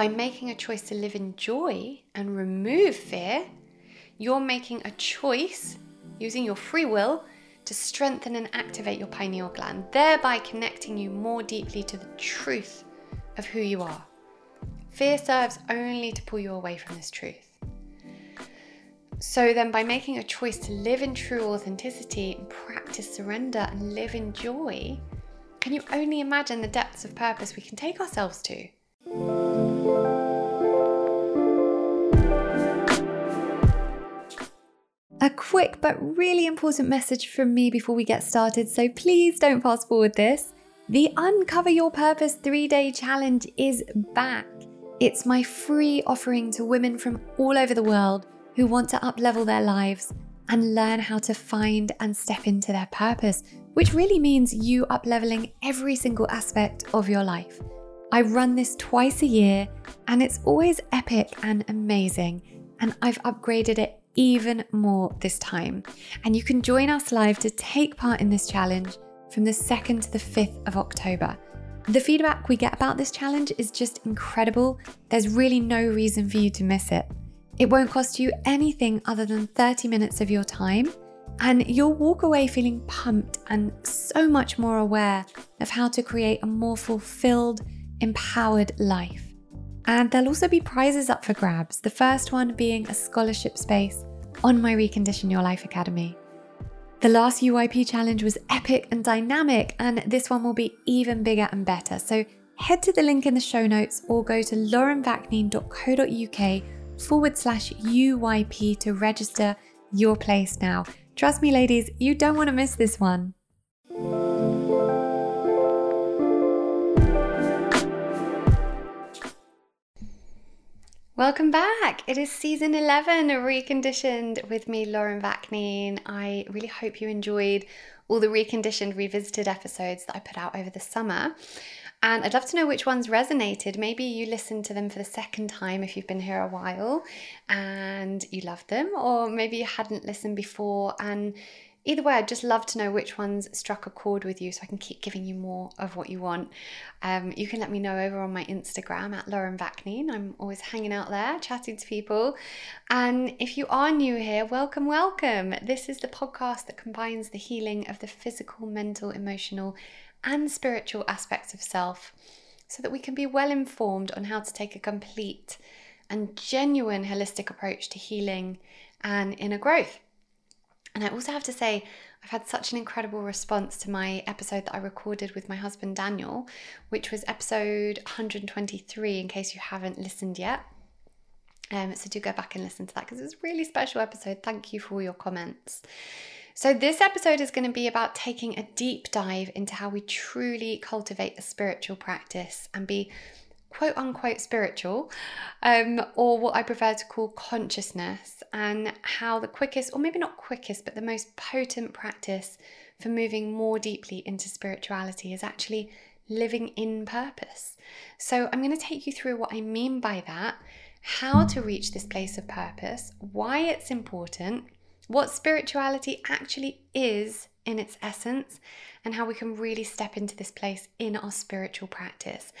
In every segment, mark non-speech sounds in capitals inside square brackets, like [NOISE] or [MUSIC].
by making a choice to live in joy and remove fear, you're making a choice using your free will to strengthen and activate your pineal gland, thereby connecting you more deeply to the truth of who you are. Fear serves only to pull you away from this truth. So, then by making a choice to live in true authenticity practice surrender and live in joy, can you only imagine the depths of purpose we can take ourselves to? A quick but really important message from me before we get started, so please don't fast forward this. The Uncover Your Purpose three day challenge is back. It's my free offering to women from all over the world who want to uplevel their lives and learn how to find and step into their purpose, which really means you upleveling every single aspect of your life. I run this twice a year and it's always epic and amazing, and I've upgraded it even more this time. And you can join us live to take part in this challenge from the 2nd to the 5th of October. The feedback we get about this challenge is just incredible. There's really no reason for you to miss it. It won't cost you anything other than 30 minutes of your time, and you'll walk away feeling pumped and so much more aware of how to create a more fulfilled, empowered life. And there'll also be prizes up for grabs, the first one being a scholarship space on my Recondition Your Life Academy. The last UYP challenge was epic and dynamic, and this one will be even bigger and better. So head to the link in the show notes or go to laurenvakneen.co.uk forward slash UYP to register your place now. Trust me, ladies, you don't want to miss this one. Welcome back. It is season 11 of Reconditioned with me, Lauren Vakneen. I really hope you enjoyed all the Reconditioned Revisited episodes that I put out over the summer. And I'd love to know which ones resonated. Maybe you listened to them for the second time if you've been here a while and you loved them, or maybe you hadn't listened before and either way, I'd just love to know which ones struck a chord with you so I can keep giving you more of what you want. Um, you can let me know over on my Instagram at Lauren Vakneen. I'm always hanging out there, chatting to people. And if you are new here, welcome, welcome. This is the podcast that combines the healing of the physical, mental, emotional, and spiritual aspects of self so that we can be well informed on how to take a complete and genuine holistic approach to healing and inner growth. And I also have to say, I've had such an incredible response to my episode that I recorded with my husband Daniel, which was episode 123, in case you haven't listened yet. Um, so do go back and listen to that because it's a really special episode. Thank you for all your comments. So, this episode is going to be about taking a deep dive into how we truly cultivate a spiritual practice and be quote unquote spiritual, um, or what I prefer to call consciousness, and how the quickest, or maybe not quickest, but the most potent practice for moving more deeply into spirituality is actually living in purpose. So, I'm going to take you through what I mean by that, how to reach this place of purpose, why it's important, what spirituality actually is in its essence, and how we can really step into this place in our spiritual practice.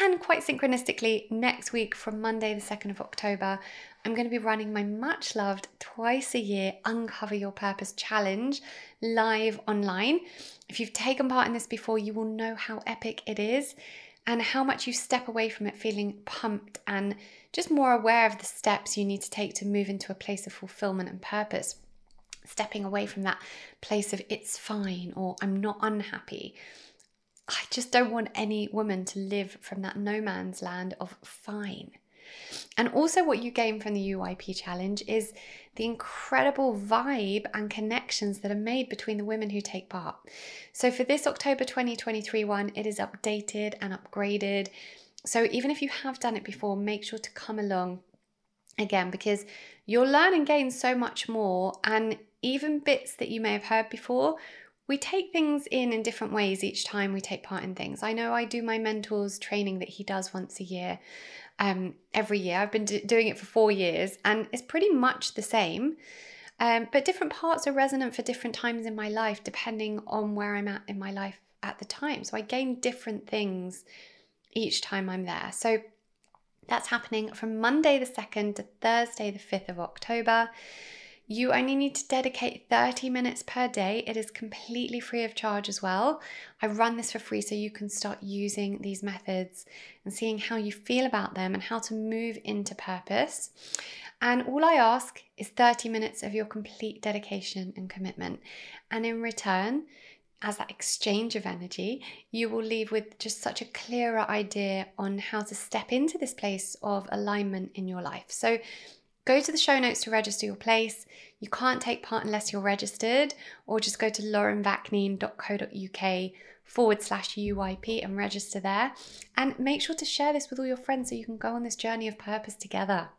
And quite synchronistically, next week from Monday, the 2nd of October, I'm going to be running my much loved twice a year Uncover Your Purpose challenge live online. If you've taken part in this before, you will know how epic it is and how much you step away from it feeling pumped and just more aware of the steps you need to take to move into a place of fulfillment and purpose stepping away from that place of it's fine or I'm not unhappy. I just don't want any woman to live from that no man's land of fine. And also, what you gain from the UYP challenge is the incredible vibe and connections that are made between the women who take part. So, for this October 2023 one, it is updated and upgraded. So, even if you have done it before, make sure to come along again because you'll learn and gain so much more. And even bits that you may have heard before, we take things in in different ways each time we take part in things. I know I do my mentor's training that he does once a year, um, every year. I've been doing it for four years and it's pretty much the same. Um, but different parts are resonant for different times in my life, depending on where I'm at in my life at the time. So I gain different things each time I'm there. So That's happening from Monday the 2nd to Thursday the 5th of October. You only need to dedicate 30 minutes per day. It is completely free of charge as well. I run this for free so you can start using these methods and seeing how you feel about them and how to move into purpose. And all I ask is 30 minutes of your complete dedication and commitment. And in return, as that exchange of energy, you will leave with just such a clearer idea on how to step into this place of alignment in your life. So, go to the show notes to register your place. You can't take part unless you're registered, or just go to laurenvakneen.co.uk forward slash UYP and register there. And make sure to share this with all your friends so you can go on this journey of purpose together.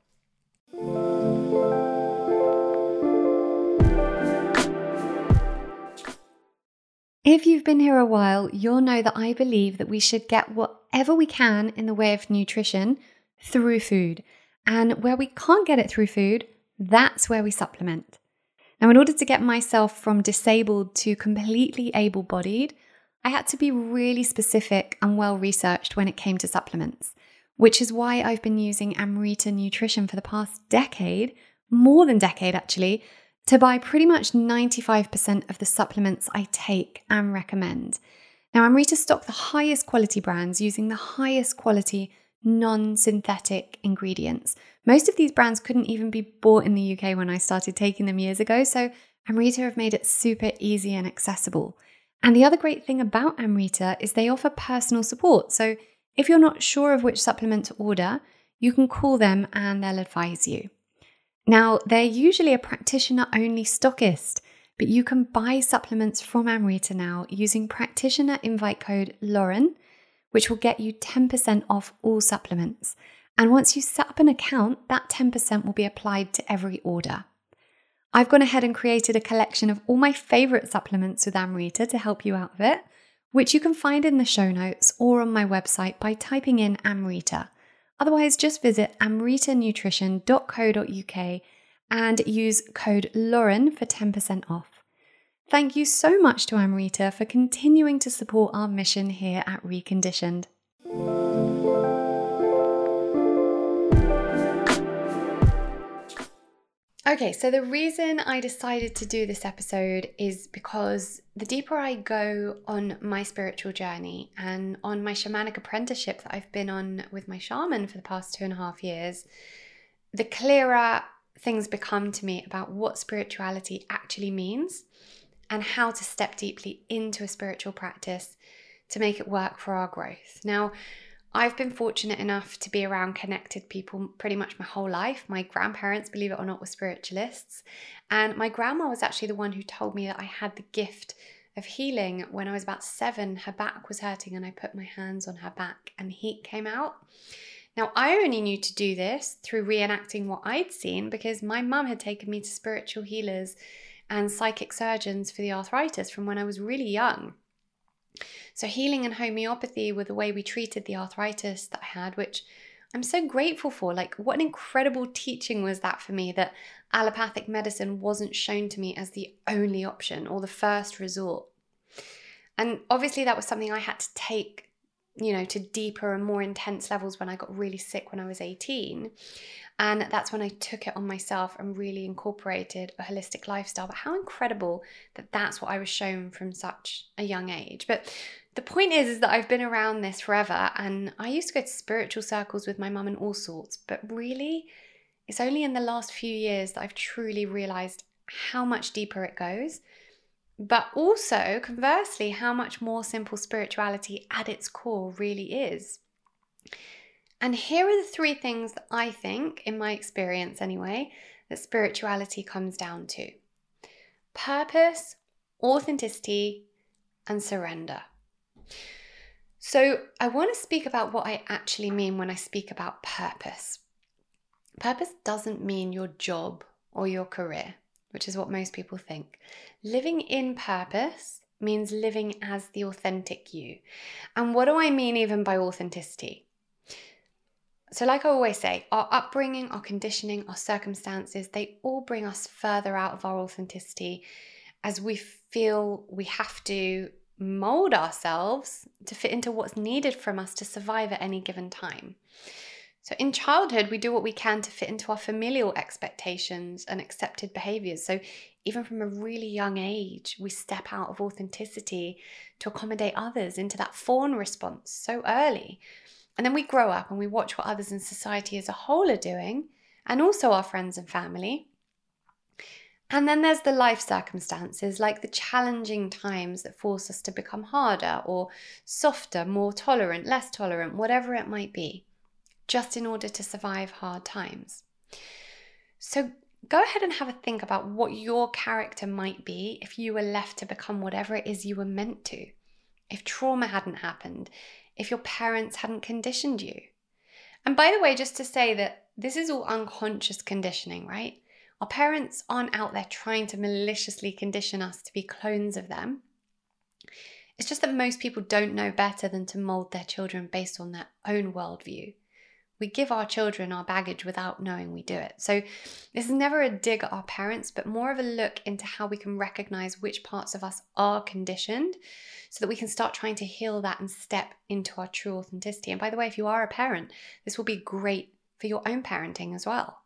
If you've been here a while, you'll know that I believe that we should get whatever we can in the way of nutrition through food. And where we can't get it through food, that's where we supplement. Now, in order to get myself from disabled to completely able bodied, I had to be really specific and well researched when it came to supplements, which is why I've been using Amrita Nutrition for the past decade, more than decade actually, to buy pretty much 95% of the supplements I take and recommend. Now, Amrita stock the highest quality brands using the highest quality non synthetic ingredients. Most of these brands couldn't even be bought in the UK when I started taking them years ago, so Amrita have made it super easy and accessible. And the other great thing about Amrita is they offer personal support. So if you're not sure of which supplement to order, you can call them and they'll advise you. Now, they're usually a practitioner only stockist, but you can buy supplements from Amrita now using practitioner invite code Lauren, which will get you 10% off all supplements. And once you set up an account, that 10% will be applied to every order. I've gone ahead and created a collection of all my favorite supplements with Amrita to help you out of it, which you can find in the show notes or on my website by typing in Amrita. Otherwise, just visit amritanutrition.co.uk and use code Lauren for 10% off. Thank you so much to Amrita for continuing to support our mission here at Reconditioned. Okay, so the reason I decided to do this episode is because the deeper I go on my spiritual journey and on my shamanic apprenticeship that I've been on with my shaman for the past two and a half years, the clearer things become to me about what spirituality actually means and how to step deeply into a spiritual practice to make it work for our growth. Now, I've been fortunate enough to be around connected people pretty much my whole life. My grandparents, believe it or not, were spiritualists. And my grandma was actually the one who told me that I had the gift of healing when I was about seven. Her back was hurting, and I put my hands on her back, and heat came out. Now, I only knew to do this through reenacting what I'd seen because my mum had taken me to spiritual healers and psychic surgeons for the arthritis from when I was really young. So, healing and homeopathy were the way we treated the arthritis that I had, which I'm so grateful for. Like, what an incredible teaching was that for me that allopathic medicine wasn't shown to me as the only option or the first resort. And obviously, that was something I had to take, you know, to deeper and more intense levels when I got really sick when I was 18. And that's when I took it on myself and really incorporated a holistic lifestyle. But how incredible that that's what I was shown from such a young age. But the point is, is that I've been around this forever and I used to go to spiritual circles with my mum and all sorts. But really, it's only in the last few years that I've truly realized how much deeper it goes. But also, conversely, how much more simple spirituality at its core really is. And here are the three things that I think, in my experience anyway, that spirituality comes down to purpose, authenticity, and surrender. So, I want to speak about what I actually mean when I speak about purpose. Purpose doesn't mean your job or your career, which is what most people think. Living in purpose means living as the authentic you. And what do I mean even by authenticity? So, like I always say, our upbringing, our conditioning, our circumstances, they all bring us further out of our authenticity as we feel we have to mold ourselves to fit into what's needed from us to survive at any given time. So, in childhood, we do what we can to fit into our familial expectations and accepted behaviors. So, even from a really young age, we step out of authenticity to accommodate others into that fawn response so early. And then we grow up and we watch what others in society as a whole are doing, and also our friends and family. And then there's the life circumstances, like the challenging times that force us to become harder or softer, more tolerant, less tolerant, whatever it might be just in order to survive hard times. So go ahead and have a think about what your character might be if you were left to become whatever it is you were meant to. If trauma hadn't happened, if your parents hadn't conditioned you. And by the way, just to say that this is all unconscious conditioning, right? Our parents aren't out there trying to maliciously condition us to be clones of them. It's just that most people don't know better than to mold their children based on their own worldview. We give our children our baggage without knowing we do it. So, this is never a dig at our parents, but more of a look into how we can recognize which parts of us are conditioned so that we can start trying to heal that and step into our true authenticity. And by the way, if you are a parent, this will be great for your own parenting as well.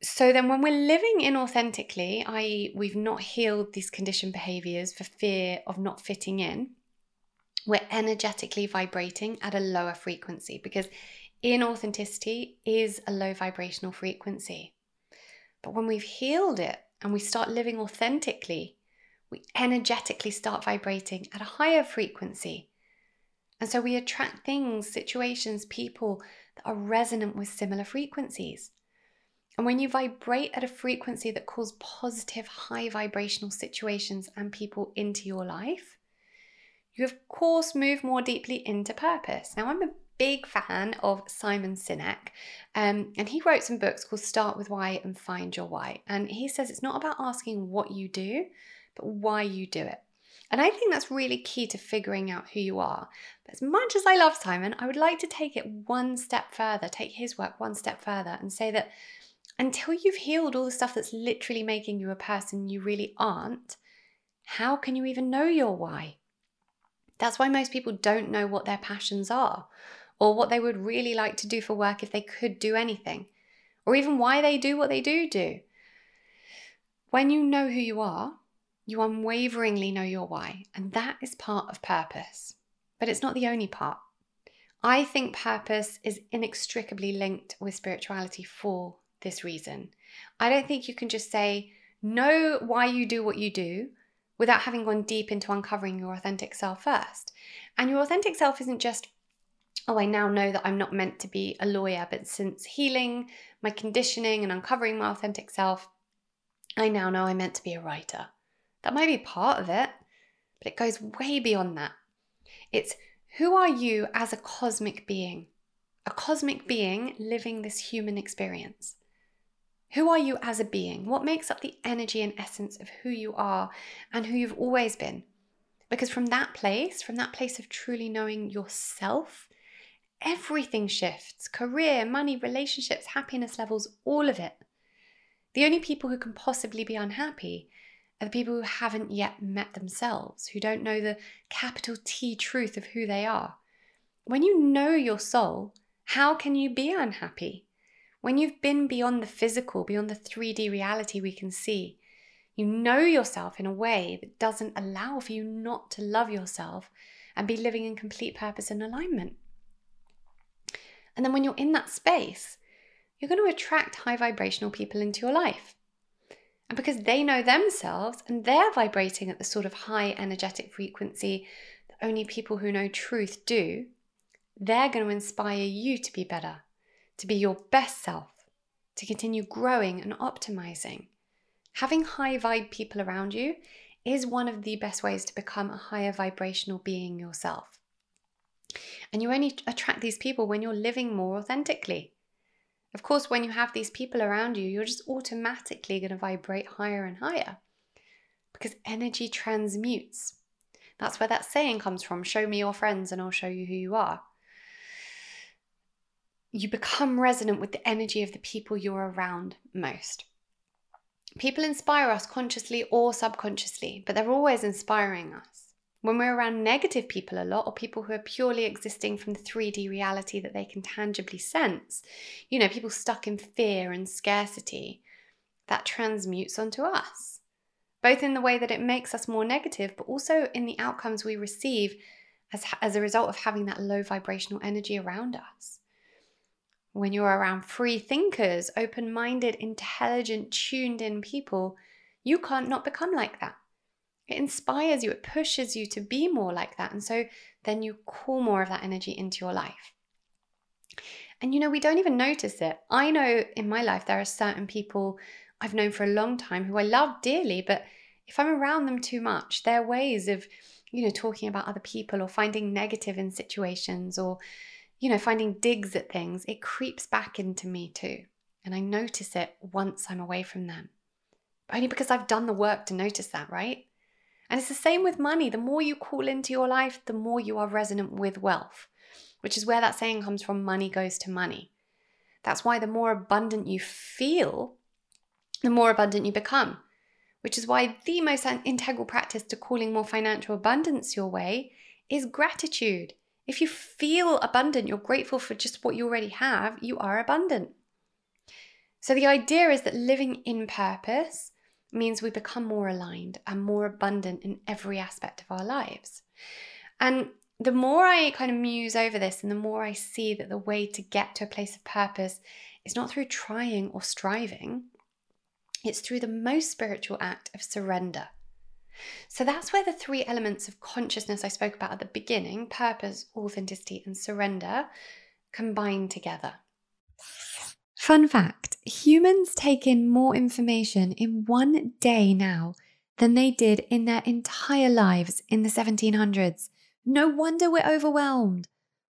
So, then when we're living inauthentically, i.e., we've not healed these conditioned behaviors for fear of not fitting in, we're energetically vibrating at a lower frequency because inauthenticity is a low vibrational frequency. But when we've healed it and we start living authentically, we energetically start vibrating at a higher frequency. And so we attract things, situations, people that are resonant with similar frequencies. And when you vibrate at a frequency that calls positive, high vibrational situations and people into your life, you of course move more deeply into purpose. Now, I'm a big fan of Simon Sinek, um, and he wrote some books called Start with Why and Find Your Why. And he says it's not about asking what you do, but why you do it. And I think that's really key to figuring out who you are. But as much as I love Simon, I would like to take it one step further, take his work one step further, and say that until you've healed all the stuff that's literally making you a person you really aren't, how can you even know your why? That's why most people don't know what their passions are, or what they would really like to do for work if they could do anything, or even why they do what they do do. When you know who you are, you unwaveringly know your why, and that is part of purpose. But it's not the only part. I think purpose is inextricably linked with spirituality for this reason. I don't think you can just say, know why you do what you do, without having gone deep into uncovering your authentic self first. And your authentic self isn't just, oh, I now know that I'm not meant to be a lawyer, but since healing my conditioning and uncovering my authentic self, I now know I'm meant to be a writer. That might be part of it, but it goes way beyond that. It's who are you as a cosmic being? A cosmic being living this human experience. Who are you as a being? What makes up the energy and essence of who you are and who you've always been? Because from that place, from that place of truly knowing yourself, everything shifts career, money, relationships, happiness levels, all of it. The only people who can possibly be unhappy are the people who haven't yet met themselves, who don't know the capital T truth of who they are. When you know your soul, how can you be unhappy? When you've been beyond the physical, beyond the 3D reality we can see, you know yourself in a way that doesn't allow for you not to love yourself and be living in complete purpose and alignment. And then when you're in that space, you're going to attract high vibrational people into your life. And because they know themselves and they're vibrating at the sort of high energetic frequency that only people who know truth do, they're going to inspire you to be better to be your best self, to continue growing and optimizing. Having high vibe people around you is one of the best ways to become a higher vibrational being yourself. And you only attract these people when you're living more authentically. Of course, when you have these people around you, you're just automatically going to vibrate higher and higher because energy transmutes. That's where that saying comes from show me your friends and I'll show you who you are you become resonant with the energy of the people you're around most. People inspire us consciously or subconsciously, but they're always inspiring us. When we're around negative people a lot, or people who are purely existing from the 3D reality that they can tangibly sense, you know, people stuck in fear and scarcity, that transmutes onto us, both in the way that it makes us more negative, but also in the outcomes we receive as, as a result of having that low vibrational energy around us. When you're around free thinkers, open minded, intelligent, tuned in people, you can't not become like that. It inspires you, it pushes you to be more like that. And so then you call more of that energy into your life. And you know, we don't even notice it. I know in my life there are certain people I've known for a long time who I love dearly, but if I'm around them too much, their ways of, you know, talking about other people or finding negative in situations or, you know, finding digs at things, it creeps back into me too. And I notice it once I'm away from them. Only because I've done the work to notice that, right? And it's the same with money. The more you call into your life, the more you are resonant with wealth, which is where that saying comes from money goes to money. That's why the more abundant you feel, the more abundant you become, which is why the most integral practice to calling more financial abundance your way is gratitude. If you feel abundant, you're grateful for just what you already have, you are abundant. So the idea is that living in purpose means we become more aligned and more abundant in every aspect of our lives. And the more I kind of muse over this and the more I see that the way to get to a place of purpose is not through trying or striving, it's through the most spiritual act of surrender. So that's where the three elements of consciousness I spoke about at the beginning purpose, authenticity, and surrender combine together. Fun fact humans take in more information in one day now than they did in their entire lives in the 1700s. No wonder we're overwhelmed.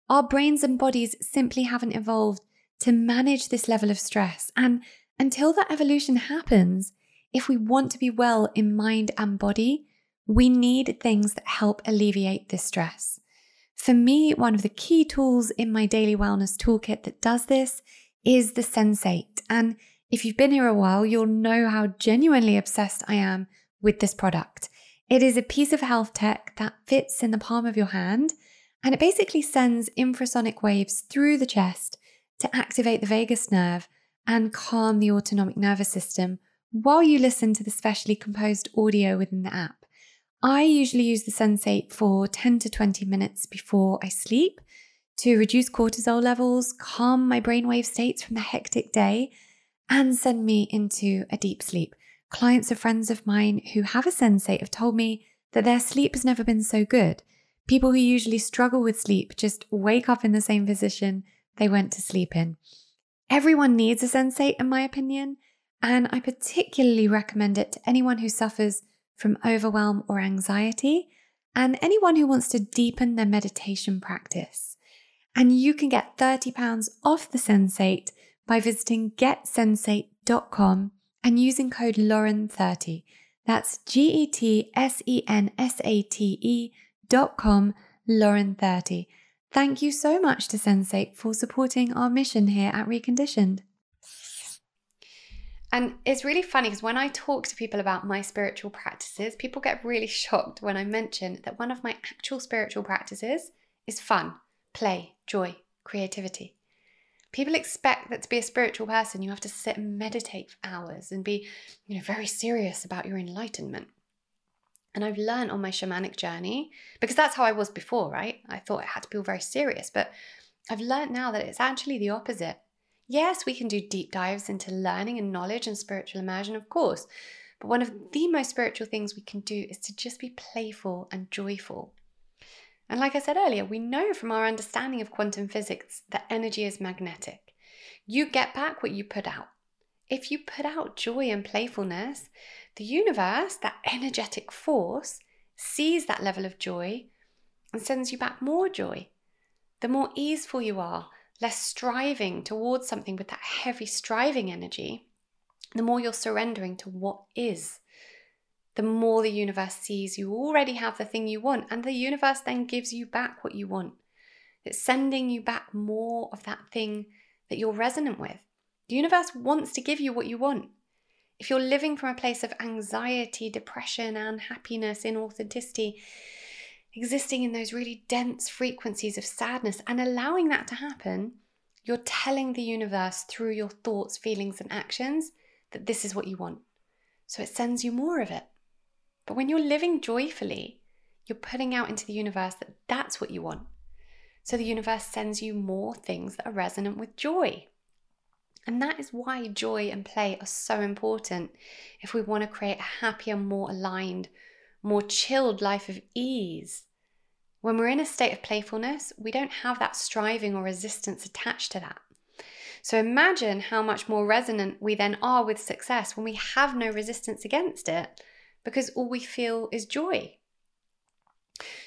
Our brains and bodies simply haven't evolved to manage this level of stress. And until that evolution happens, if we want to be well in mind and body, we need things that help alleviate this stress. For me, one of the key tools in my daily wellness toolkit that does this is the Sensate. And if you've been here a while, you'll know how genuinely obsessed I am with this product. It is a piece of health tech that fits in the palm of your hand, and it basically sends infrasonic waves through the chest to activate the vagus nerve and calm the autonomic nervous system while you listen to the specially composed audio within the app. I usually use the Sensate for 10 to 20 minutes before I sleep to reduce cortisol levels, calm my brainwave states from the hectic day, and send me into a deep sleep. Clients or friends of mine who have a sensate have told me that their sleep has never been so good. People who usually struggle with sleep just wake up in the same position they went to sleep in. Everyone needs a sensate, in my opinion, and I particularly recommend it to anyone who suffers from overwhelm or anxiety and anyone who wants to deepen their meditation practice and you can get £30 off the Sensate by visiting getsensate.com and using code Lauren30. That's G E T S E N S A T E dot com, Lauren30. Thank you so much to Sensate for supporting our mission here at Reconditioned. And it's really funny because when I talk to people about my spiritual practices, people get really shocked when I mention that one of my actual spiritual practices is fun play, joy, creativity. People expect that to be a spiritual person, you have to sit and meditate for hours and be, you know, very serious about your enlightenment. And I've learned on my shamanic journey, because that's how I was before, right? I thought it had to be all very serious, but I've learned now that it's actually the opposite. Yes, we can do deep dives into learning and knowledge and spiritual immersion, of course, but one of the most spiritual things we can do is to just be playful and joyful. And like I said earlier, we know from our understanding of quantum physics that energy is magnetic. You get back what you put out. If you put out joy and playfulness, the universe, that energetic force, sees that level of joy and sends you back more joy. The more easeful you are, less striving towards something with that heavy striving energy, the more you're surrendering to what is the more the universe sees you already have the thing you want, and the universe then gives you back what you want. It's sending you back more of that thing that you're resonant with. The universe wants to give you what you want. If you're living from a place of anxiety, depression, unhappiness, inauthenticity, existing in those really dense frequencies of sadness and allowing that to happen, you're telling the universe through your thoughts, feelings, and actions that this is what you want. So it sends you more of it. But when you're living joyfully, you're putting out into the universe that that's what you want. So the universe sends you more things that are resonant with joy. And that is why joy and play are so important if we want to create a happier, more aligned, more chilled life of ease. When we're in a state of playfulness, we don't have that striving or resistance attached to that. So imagine how much more resonant we then are with success when we have no resistance against it because all we feel is joy.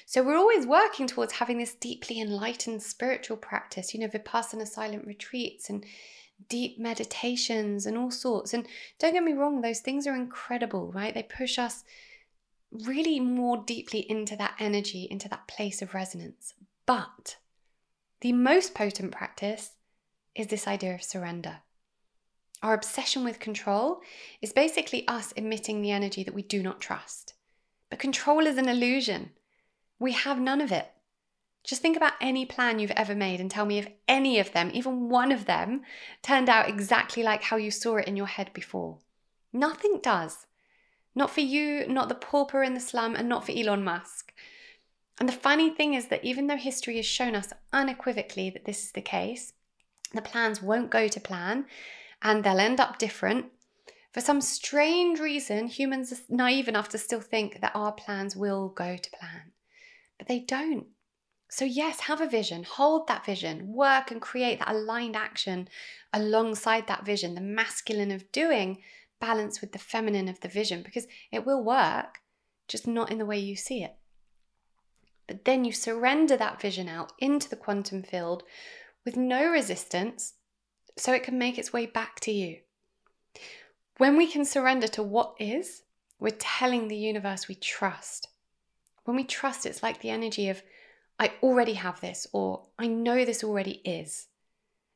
So we're always working towards having this deeply enlightened spiritual practice, you know, Vipassana silent retreats and deep meditations and all sorts. And don't get me wrong, those things are incredible, right? They push us really more deeply into that energy, into that place of resonance. But the most potent practice is this idea of surrender. Our obsession with control is basically us emitting the energy that we do not trust. But control is an illusion. We have none of it. Just think about any plan you've ever made and tell me if any of them, even one of them, turned out exactly like how you saw it in your head before. Nothing does. Not for you, not the pauper in the slum, and not for Elon Musk. And the funny thing is that even though history has shown us unequivocally that this is the case, the plans won't go to plan and they'll end up different. For some strange reason, humans are naive enough to still think that our plans will go to plan, but they don't. So, yes, have a vision, hold that vision, work and create that aligned action alongside that vision, the masculine of doing balance with the feminine of the vision because it will work, just not in the way you see it. But then you surrender that vision out into the quantum field with no resistance so it can make its way back to you. When we can surrender to what is, we're telling the universe we trust. When we trust, it's like the energy of, I already have this, or I know this already is.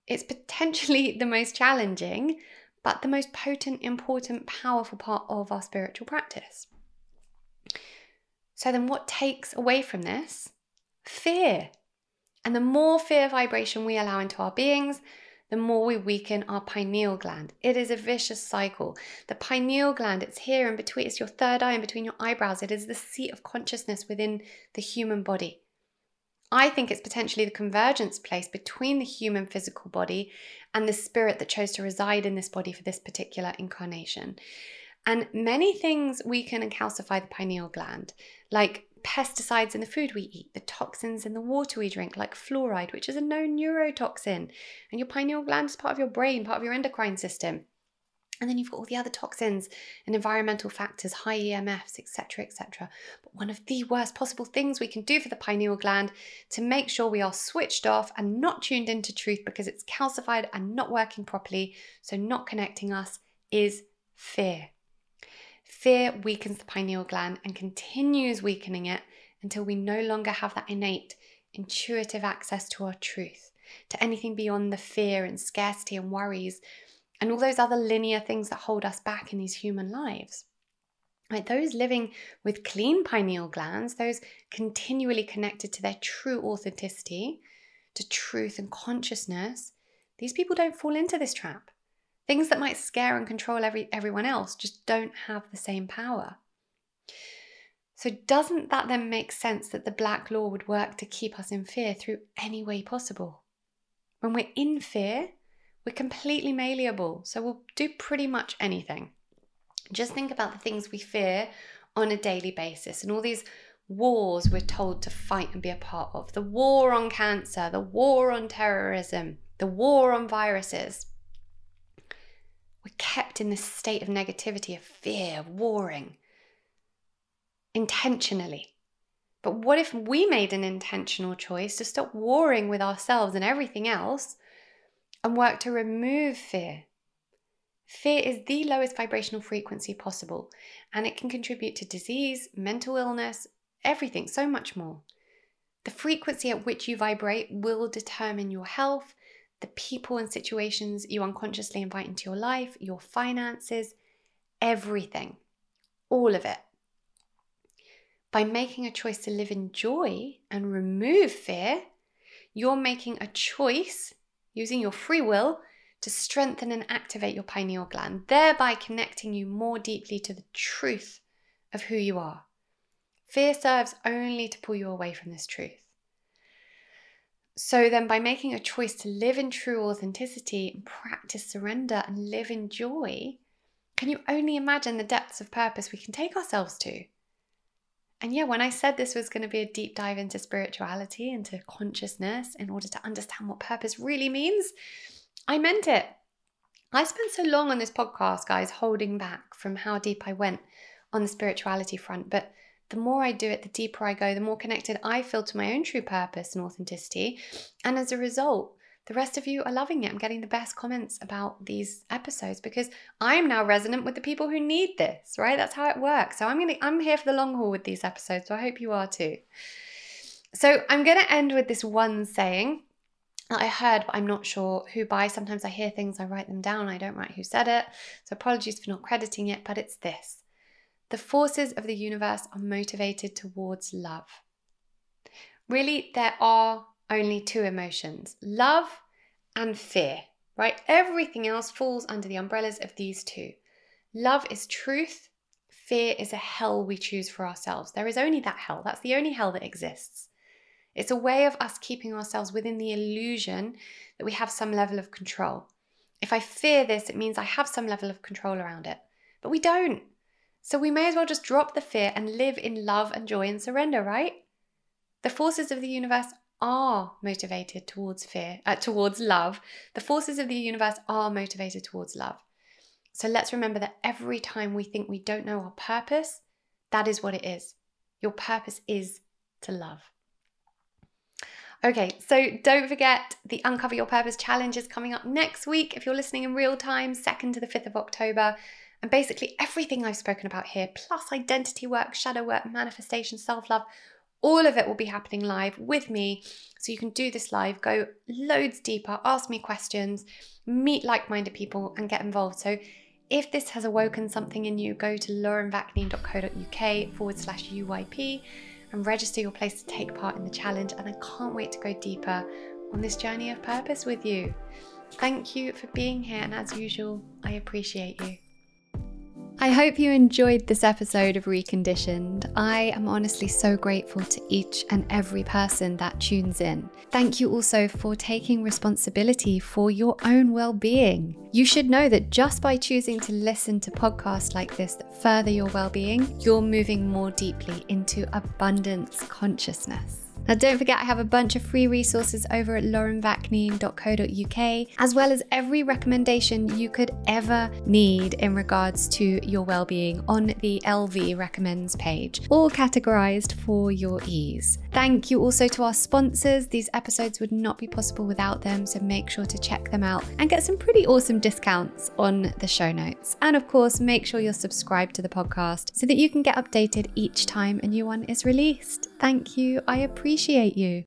It's potentially [LAUGHS] the most challenging, but the most potent, important, powerful part of our spiritual practice. So, then what takes away from this? Fear. And the more fear vibration we allow into our beings, the more we weaken our pineal gland. It is a vicious cycle. The pineal gland, it's here in between, it's your third eye in between your eyebrows. It is the seat of consciousness within the human body. I think it's potentially the convergence place between the human physical body and the spirit that chose to reside in this body for this particular incarnation. And many things weaken and calcify the pineal gland, like pesticides in the food we eat, the toxins in the water we drink, like fluoride, which is a known neurotoxin. And your pineal gland is part of your brain, part of your endocrine system. And then you've got all the other toxins and environmental factors, high EMFs, etc., etc. But one of the worst possible things we can do for the pineal gland to make sure we are switched off and not tuned into truth because it's calcified and not working properly, so not connecting us, is fear. Fear weakens the pineal gland and continues weakening it until we no longer have that innate, intuitive access to our truth, to anything beyond the fear and scarcity and worries and all those other linear things that hold us back in these human lives. Right, those living with clean pineal glands, those continually connected to their true authenticity, to truth and consciousness, these people don't fall into this trap. Things that might scare and control every, everyone else just don't have the same power. So, doesn't that then make sense that the black law would work to keep us in fear through any way possible? When we're in fear, we're completely malleable, so we'll do pretty much anything. Just think about the things we fear on a daily basis and all these wars we're told to fight and be a part of the war on cancer, the war on terrorism, the war on viruses. We're kept in this state of negativity, of fear, of warring intentionally. But what if we made an intentional choice to stop warring with ourselves and everything else and work to remove fear. Fear is the lowest vibrational frequency possible, and it can contribute to disease, mental illness, everything, so much more. The frequency at which you vibrate will determine your health, the people and situations you unconsciously invite into your life, your finances, everything, all of it. by making a choice to live in joy and remove fear, you're making a choice using your free will to strengthen and activate your pineal gland, thereby connecting you more deeply to the truth of who you are. Fear serves only to pull you away from this truth. So, then by making a choice to live in true authenticity and practice surrender and live in joy, can you only imagine the depths of purpose we can take ourselves to? And yeah, when I said this was going to be a deep dive into spirituality, into consciousness, in order to understand what purpose really means, I meant it. I spent so long on this podcast, guys, holding back from how deep I went on the spirituality front. But the more I do it, the deeper I go, the more connected I feel to my own true purpose and authenticity. And as a result, the rest of you are loving it. I'm getting the best comments about these episodes because I'm now resonant with the people who need this, right? That's how it works. So I'm to I'm here for the long haul with these episodes. So I hope you are too. So I'm to end with this one saying that I heard, but I'm not sure who by. Sometimes I hear things, I write them down, I don't write who said it. So apologies for not crediting it, but it's this. The forces of the universe are motivated towards love. Really, there are only two emotions love and fear, right? Everything else falls under the umbrellas of these two. Love is truth, fear is a hell we choose for ourselves. There is only that hell, that's the only hell that exists. It's a way of us keeping ourselves within the illusion that we have some level of control. If I fear this, it means I have some level of control around it. But we don't. So we may as well just drop the fear and live in love and joy and surrender, right? The forces of the universe are motivated towards fear, uh, towards love. The forces of the universe are motivated towards love. So let's remember that every time we think we don't know our purpose, that is what it is. Your purpose is to love. Okay, so don't forget the Uncover Your Purpose challenge is coming up next week if you're listening in real time, 2nd to the 5th of October. And basically, everything I've spoken about here, plus identity work, shadow work, manifestation, self love, all of it will be happening live with me. So you can do this live, go loads deeper, ask me questions, meet like minded people, and get involved. So if this has awoken something in you, go to laurenvakneen.co.uk forward slash UYP and register your place to take part in the challenge. And I can't wait to go deeper on this journey of purpose with you. Thank you for being here, and as usual, I appreciate you. I hope you enjoyed this episode of Reconditioned. I am honestly so grateful to each and every person that tunes in. Thank you also for taking responsibility for your own well being. You should know that just by choosing to listen to podcasts like this that further your well being, you're moving more deeply into abundance consciousness. Now, don't forget, I have a bunch of free resources over at laurenvakneen.co.uk, as well as every recommendation you could ever need in regards to your well-being on the LV recommends page, all categorized for your ease. Thank you also to our sponsors. These episodes would not be possible without them, so make sure to check them out and get some pretty awesome discounts on the show notes. And of course, make sure you're subscribed to the podcast so that you can get updated each time a new one is released. Thank you. I appreciate you.